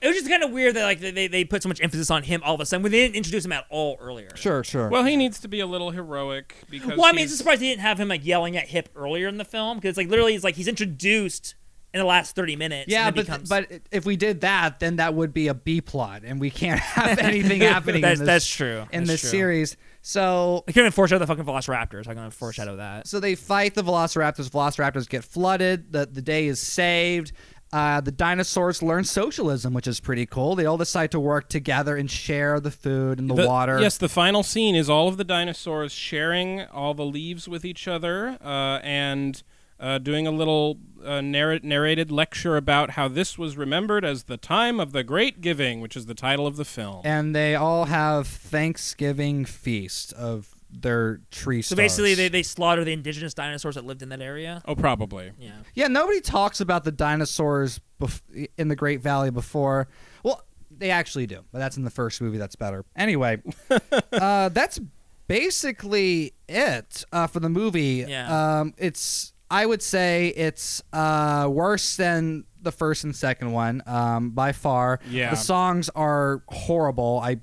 it was just kind of weird that like they, they put so much emphasis on him all of a sudden when they didn't introduce him at all earlier. Sure, sure. Well, he needs to be a little heroic because. Well, I mean, he's- it's a surprise they didn't have him like yelling at Hyp earlier in the film because like literally it's like he's introduced in the last thirty minutes. yeah, but becomes, but if we did that, then that would be a B plot, and we can't *laughs* have *laughs* anything happening. That's- in this, that's true. In That's this true. series, so I couldn't even foreshadow the fucking Velociraptors. I'm gonna foreshadow that. so they fight the Velociraptors. Velociraptors get flooded. The the day is saved. Uh, the dinosaurs learn socialism, which is pretty cool. They all decide to work together and share the food and the, The- water. Yes, the final scene is all of the dinosaurs sharing all the leaves with each other uh, and uh, doing a little uh, narr- narrated lecture about how this was remembered as the time of the Great Giving, which is the title of the film. and they all have Thanksgiving feast of their tree So stars. basically, they, they slaughter the indigenous dinosaurs that lived in that area. oh, probably. Yeah. yeah, nobody talks about the dinosaurs bef- in the Great Valley before. Well, they actually do, but that's in the first movie. That's better. Anyway, *laughs* uh, that's basically it uh, for the movie. Yeah. Um, it's I would say it's uh, worse than the first and second one um, by far. Yeah. The songs are horrible. I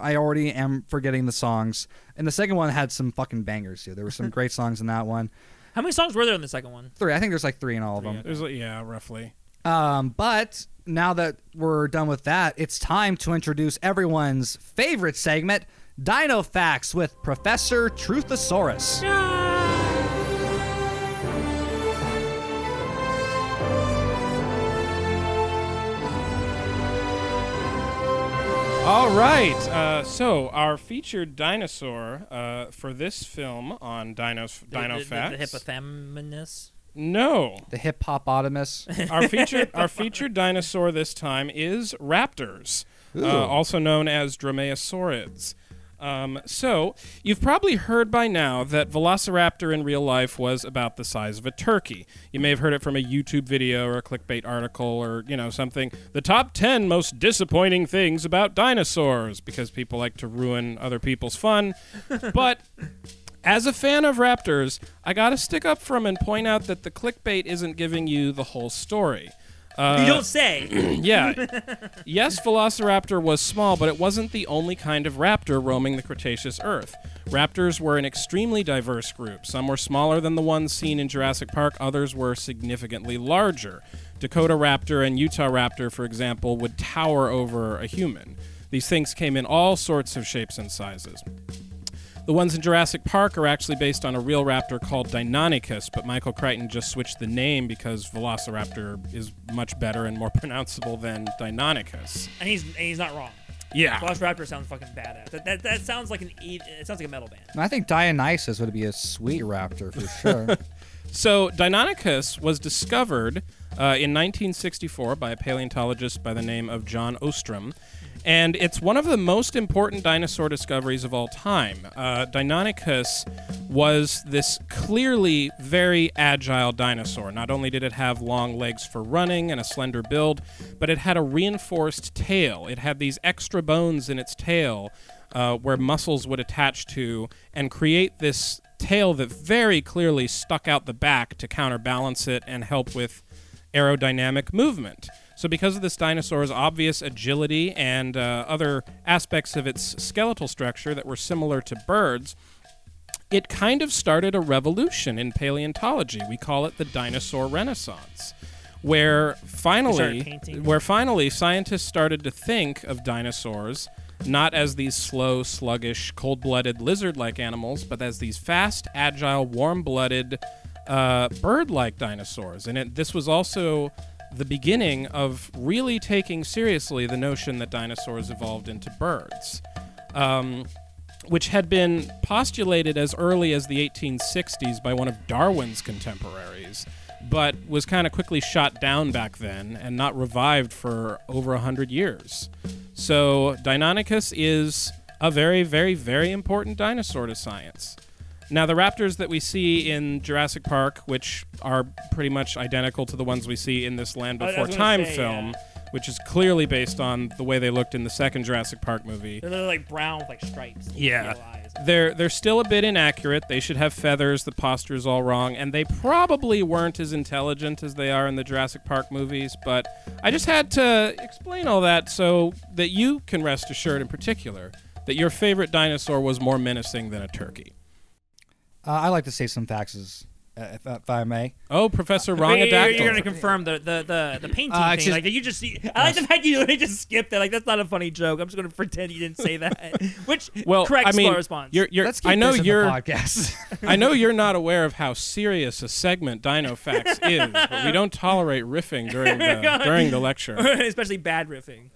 I already am forgetting the songs. And the second one had some fucking bangers too. There were some *laughs* great songs in that one. How many songs were there in the second one? Three. I think there's like three in all of them. There's, like- yeah, roughly. Um, but now that we're done with that, it's time to introduce everyone's favorite segment, Dino Facts with Professor Truthosaurus. All right. Uh, so our featured dinosaur uh, for this film on Dino Dino the, the, Facts. the hippopotamus. no, The hippopotamus. *laughs* our featured our featured dinosaur this time is raptors, uh, also known as dromaeosaurids. Um, so you've probably heard by now that Velociraptor in real life was about the size of a turkey. You may have heard it from a YouTube video or a clickbait article or you know something. The top ten most disappointing things about dinosaurs because people like to ruin other people's fun, *laughs* but. As a fan of Raptors, I gotta stick up for and point out that the clickbait isn't giving you the whole story. Uh, you don't say. *clears throat* yeah. yes, Velociraptor was small, but it wasn't the only kind of raptor roaming the Cretaceous Earth. Raptors were an extremely diverse group. Some were smaller than the ones seen in Jurassic Park, others were significantly larger. Dakota Raptor and Utah Raptor, for example, would tower over a human. These things came in all sorts of shapes and sizes. The ones in Jurassic Park are actually based on a real raptor called Deinonychus, but Michael Crichton just switched the name because Velociraptor is much better and more *laughs* pronounceable than Deinonychus. and he's and he's not wrong. Yeah. Velociraptor sounds fucking badass. That, that, that sounds like an it sounds like a metal band. I think Dionysus would be a sweet raptor for sure. *laughs* So Deinonychus was discovered uh, in 1964 by a paleontologist by the name of John Ostrom. And it's one of the most important dinosaur discoveries of all time. Uh, Deinonychus was this clearly very agile dinosaur. Not only did it have long legs for running and a slender build, but it had a reinforced tail. It had these extra bones in its tail uh, where muscles would attach to and create this tail that very clearly stuck out the back to counterbalance it and help with aerodynamic movement. So, because of this dinosaur's obvious agility and uh, other aspects of its skeletal structure that were similar to birds, it kind of started a revolution in paleontology. We call it the dinosaur renaissance, where finally, where finally scientists started to think of dinosaurs not as these slow, sluggish, cold-blooded lizard-like animals, but as these fast, agile, warm-blooded, uh, bird-like dinosaurs. And it, this was also the beginning of really taking seriously the notion that dinosaurs evolved into birds. Um, which had been postulated as early as the 1860s by one of Darwin's contemporaries, but was kind of quickly shot down back then and not revived for over 100 years. So, Deinonychus is a very, very, very important dinosaur to science. Now, the raptors that we see in Jurassic Park, which are pretty much identical to the ones we see in this Land oh, Before gonna Time say, film, which is clearly based on the way they looked in the second Jurassic Park movie. They're like brown with like stripes. Yeah. They're they're still a bit inaccurate. They should have feathers. The posture is all wrong, and they probably weren't as intelligent as they are in the Jurassic Park movies. But I just had to explain all that so that you can rest assured, in particular, that your favorite dinosaur was more menacing than a turkey. Uh, I like to say some facts, uh, if, if I may. Oh, Professor Wait, you're, you're gonna confirm the the the, the painting Uh, thing. just- like you just see. I like the fact you *laughs* literally just skipped it. Like that's not a funny joke. I'm just gonna *laughs* pretend you didn't say that. *laughs* Which well, correct I mean, response. you're, you're, Let's keep I know this in you're the podcast. I know you're not aware of how serious a segment Dino Facts is, but we don't tolerate riffing during the during the lecture. especially bad riffing.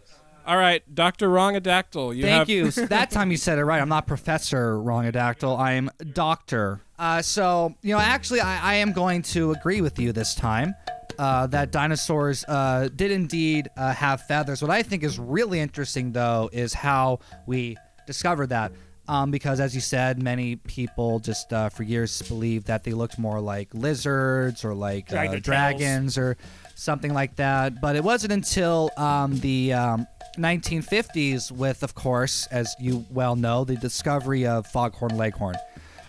All right, Doctor Wrongadactyl, you Thank have you. So *laughs* that time you said it right. I'm not Professor Wrongadactyl. I am Doctor. Uh, so, you know, actually, I, I am going to agree with you this time uh, that dinosaurs uh, did indeed uh, have feathers. What I think is really interesting, though, is how we discovered that. Um, because, as you said, many people just uh, for years believed that they looked more like lizards or like Drag uh, dragons or something like that. But it wasn't until um, the um, 1950s, with, of course, as you well know, the discovery of Foghorn Leghorn,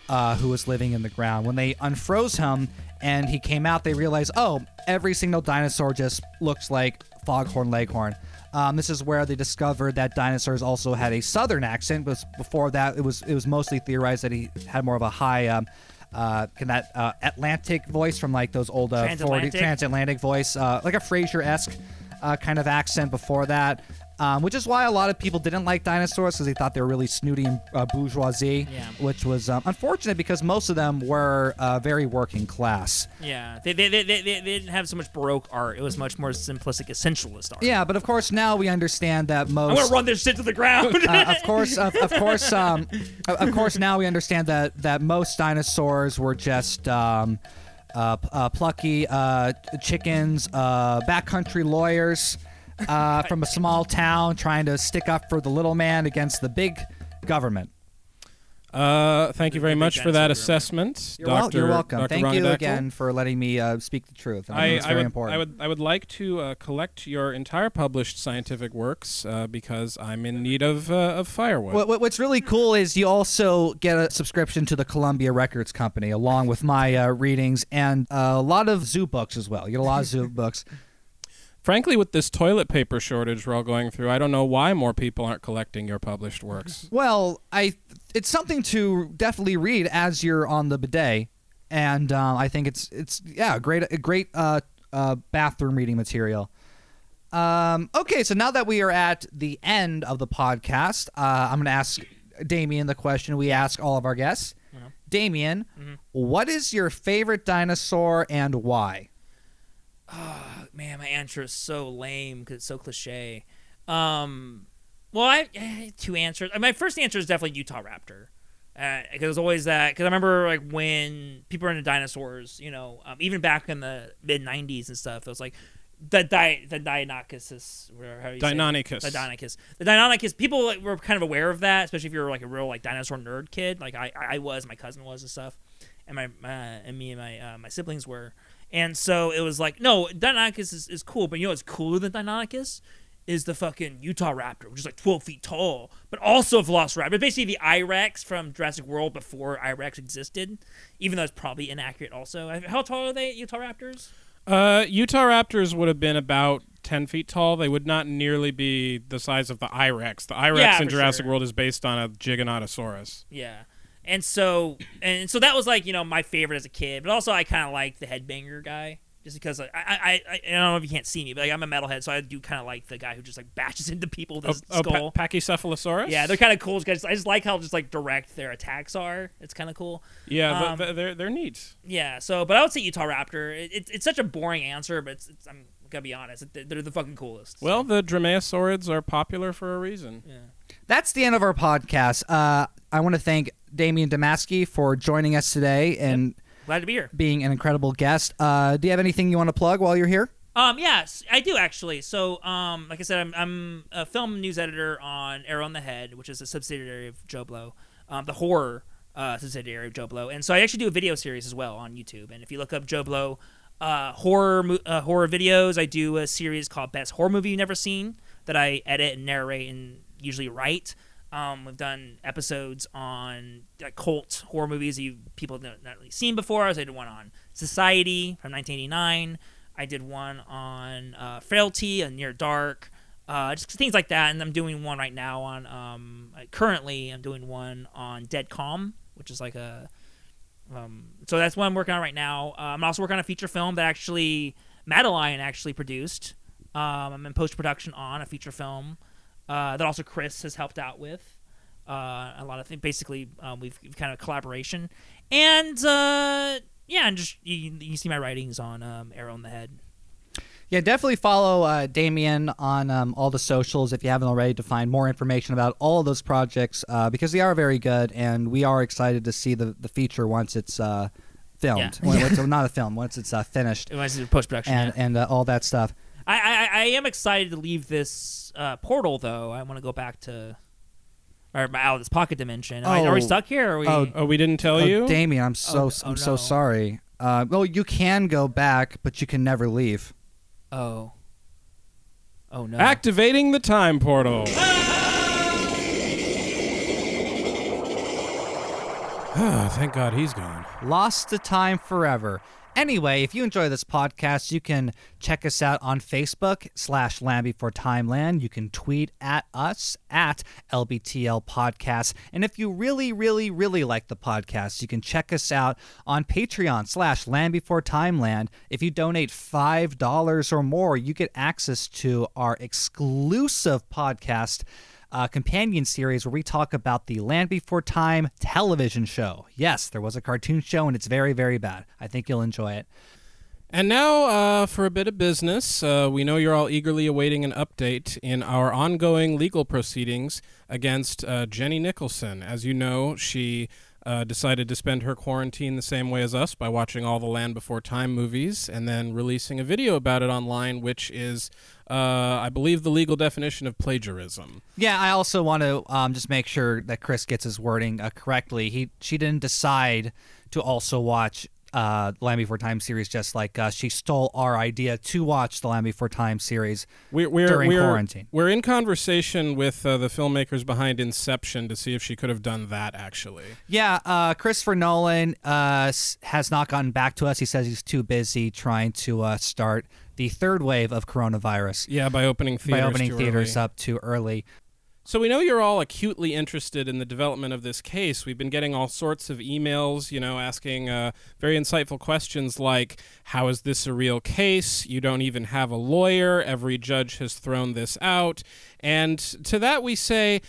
uh, who was living in the ground. When they unfroze him and he came out, they realized, oh, every single dinosaur just looks like Foghorn Leghorn. Um, this is where they discovered that dinosaurs also had a southern accent, but before that, it was it was mostly theorized that he had more of a high. Um, uh, can that uh, Atlantic voice from like those old uh, 40 Transatlantic? transatlantic voice, uh, like a Frasier esque uh, kind of accent before that, um, which is why a lot of people didn't like dinosaurs because they thought they were really snooty and uh, bourgeoisie, Yeah. which was um, unfortunate because most of them were uh, very working class. Yeah, they they, they, they, they didn't have so much baroque art. It was much more simplistic, essentialist art. Yeah, but of course now we understand that most. I'm gonna run this shit to the ground. uh, of *laughs* course, of, of course, um, of, of course. Now we understand that that most dinosaurs were just um, uh, uh, plucky uh, chickens, uh, backcountry lawyers *laughs* uh, from a small town trying to stick up for the little man against the big government. Uh, thank you very much for that assessment, You're, Doctor. you're welcome. Dr. Thank you again for letting me uh, speak the truth. I, I, think it's I very would, important. I would I would like to uh, collect your entire published scientific works uh, because I'm in need of uh, of firewood. What, what- what's really cool is you also get a subscription to the Columbia Records Company along with my uh, readings and a lot of zoo books as well. You get a lot of zoo *laughs* books. Frankly, with this toilet paper shortage we're all going through, I don't know why more people aren't collecting your published works. Well, I it's something to definitely read as you're on the bidet, and um, I think it's it's yeah, great a great uh, uh, bathroom reading material. Um, okay, so now that we are at the end of the podcast, uh, I'm going to ask Damien the question we ask all of our guests. Damien, what is your favorite dinosaur and why? Oh, man, my answer is so lame because it's so cliche. Um, well, I eh, two answers. My first answer is definitely Utah Raptor. Because it was always that. Because I remember like when people were into dinosaurs, you know, um, even back in the mid '90s and stuff, it was like the di- the Deinonychus, or how do you say it? Deinonychus. the Deinonychus, the Deinonychus. People like, were kind of aware of that, especially if you were like a real like dinosaur nerd kid, like I I was, my cousin was and stuff, and my uh, and me and my uh, my siblings were. And so it was like, no, Deinonychus is, is cool, but you know what's cooler than Deinonychus? Is the fucking Utah Raptor, which is like 12 feet tall, but also a Velociraptor. Basically, the I-Rex from Jurassic World before I-Rex existed, even though it's probably inaccurate also. How tall are they, Utah Raptors? Uh, Utah Raptors would have been about 10 feet tall. They would not nearly be the size of the Irex. The Irex Yeah, in Jurassic sure. World is based on a Giganotosaurus. Yeah. And so and so that was like, you know, my favorite as a kid. But also I kinda like the headbanger guy. Just because I, I, I, I don't know if you can't see me, but like, I'm a metalhead, so I do kind of like the guy who just like bashes *laughs* into people with Oh, his oh, skull. pa- Pachycephalosaurus? yeah, they're kind of cool. Because I just like how just like direct their attacks are. It's kind of cool. Yeah, um, th- they're, they're neat. Yeah. So, but I would say Utah Raptor. It, it, it's such a boring answer, but it's, it's, I'm gonna be honest. They're, the fucking coolest. Well, the Dromaeosaurids are popular for a reason. That's the end of our podcast. Uh, I want to thank Damien Damaski for joining us today and glad to be here. being an incredible guest. Uh, do you have anything you want to plug while you're here? Um, yes, I do actually. So, um, like I said, I'm, I'm a film news editor on Arrow in the Head, which is a subsidiary of JoBlo, um, the horror uh, subsidiary of JoBlo, and so I actually do a video series as well on YouTube. And if you look up JoBlo uh, horror uh, horror videos. I do a series called Best Horror Movie You've Never Seen that I edit and narrate and usually write. Um, we've done episodes on like, cult horror movies you people have not really seen before. So I did one on Society from 1989. I did one on uh, Frailty and Near Dark, uh, just things like that. And I'm doing one right now on. Um, currently, I'm doing one on Dead Calm, which is like a. Um, so that's what I'm working on right now. Uh, I'm also working on a feature film that actually Madeline actually produced. Um, I'm in post production on a feature film uh, that also Chris has helped out with. Uh, a lot of things. Basically, um, we've, we've kind of collaboration, and uh, yeah, and just you, you see my writings on um, Arrow in the Head. Yeah, definitely follow uh, Damien on um, all the socials if you haven't already to find more information about all of those projects uh, because they are very good and we are excited to see the, the feature once it's uh, filmed. Yeah. When- *laughs* once- not a film, once it's uh, finished It was post production. and, and uh, all that stuff. I, I I am excited to leave this uh, portal though. I want to go back to or out of this pocket dimension. Am I- are we Oh. stuck here? Or are we? Oh, Oh, we didn't tell Oh, you? Damien, I'm so Oh, I'm oh, so sorry. Uh, well, you can go back, but you can never leave. oh. Oh no. Activating the time portal. Ah, *sighs* *sighs* Thank God he's gone. Lost to time forever. Anyway, if you enjoy this podcast, you can check us out on Facebook slash Land Before Timeland. You can tweet at us at LBTL Podcast. And if you really, really, really like the podcast, you can check us out on Patreon slash Land Before Timeland. If you donate $5 or more, you get access to our exclusive podcast uh, companion series where we talk about the Land Before Time television show. Yes, there was a cartoon show and it's very, very bad. I think you'll enjoy it. And now, uh, for a bit of business, uh, we know you're all eagerly awaiting an update in our ongoing legal proceedings against uh, Jenny Nicholson. As you know, she uh, decided to spend her quarantine the same way as us by watching all the Land Before Time movies and then releasing a video about it online, which is, uh, I believe, the legal definition of plagiarism. Yeah, I also want to um, just make sure that Chris gets his wording uh, correctly. He she didn't decide to also watch uh, Land Before Time series just like us. She stole our idea to watch the Land Before Time series We're, we're, during we're, quarantine. We're in conversation with uh, the filmmakers behind Inception to see if she could have done that, actually. Yeah, uh, Christopher Nolan uh, has not gotten back to us. He says he's too busy trying to uh, start the third wave of coronavirus Yeah, by opening theaters. by opening theaters early. up too early. So we know you're all acutely interested in the development of this case. We've been getting all sorts of emails, you know, asking uh, very insightful questions like, "How is this a real case? You don't even have a lawyer. Every judge has thrown this out." And to that we say.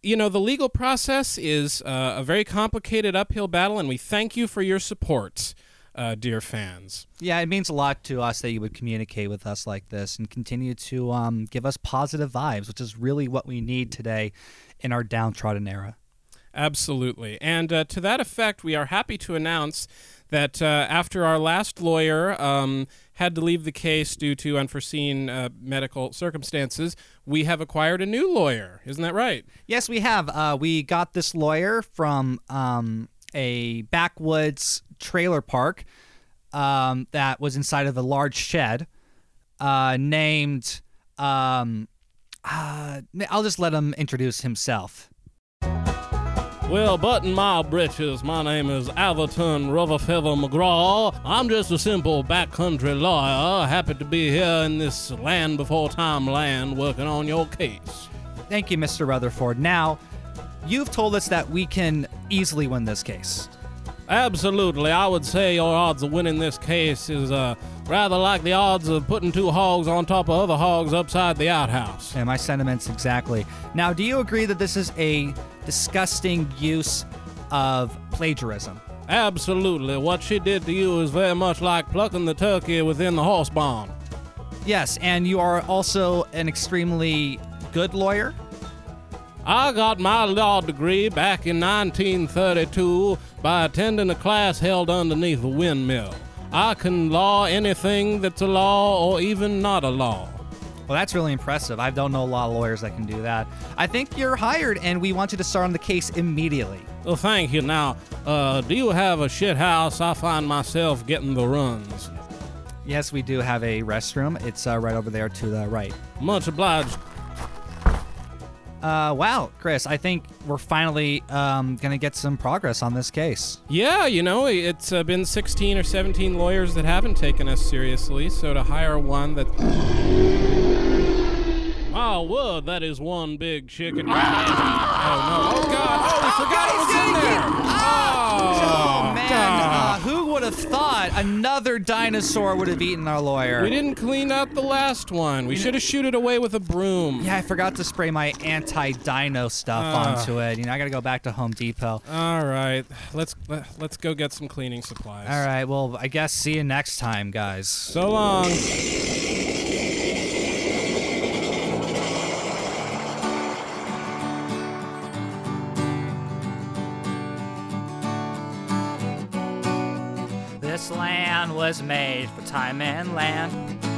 You know, the legal process is uh, a very complicated uphill battle, and we thank you for your support, uh, dear fans. Yeah, it means a lot to us that you would communicate with us like this and continue to um, give us positive vibes, which is really what we need today in our downtrodden era. Absolutely. And uh, to that effect, we are happy to announce that uh, after our last lawyer um, had to leave the case due to unforeseen uh, medical circumstances, we have acquired a new lawyer. Isn't that right? Yes, we have. Uh, we got this lawyer from um, a backwoods trailer park um, that was inside of a large shed uh, named. Um, uh, I'll just let him introduce himself. Well, button my britches. My name is Averton Rutherfeather McGraw. I'm just a simple backcountry lawyer, happy to be here in this land before time land working on your case. Thank you, Mr. Rutherford. Now, you've told us that we can easily win this case. Absolutely. I would say your odds of winning this case is uh, rather like the odds of putting two hogs on top of other hogs upside the outhouse. And my sentiments exactly. Now, do you agree that this is a disgusting use of plagiarism? Absolutely. What she did to you is very much like plucking the turkey within the horse barn. Yes, and you are also an extremely good lawyer. I got my law degree back in 1932 by attending a class held underneath a windmill. I can law anything that's a law or even not a law. Well, that's really impressive. I don't know a lot of lawyers that can do that. I think you're hired, and we want you to start on the case immediately. Well, thank you. Now, uh, do you have a shit house? I find myself getting the runs. Yes, we do have a restroom. It's uh, right over there to the right. Much obliged. Uh, wow, Chris, I think we're finally um, going to get some progress on this case. Yeah, you know, it's uh, been 16 or 17 lawyers that haven't taken us seriously, so to hire one that. Oh, whoa, that is one big chicken. *laughs* oh, no. Oh, God. Oh, we forgot it was in there. Oh, man, God. Have thought another dinosaur would have eaten our lawyer? We didn't clean out the last one. We should have shooed it away with a broom. Yeah, I forgot to spray my anti-dino stuff Ah. onto it. You know, I got to go back to Home Depot. All right, let's let, let's go get some cleaning supplies. All right, well, I guess see you next time, guys. So long. Was made for time and land.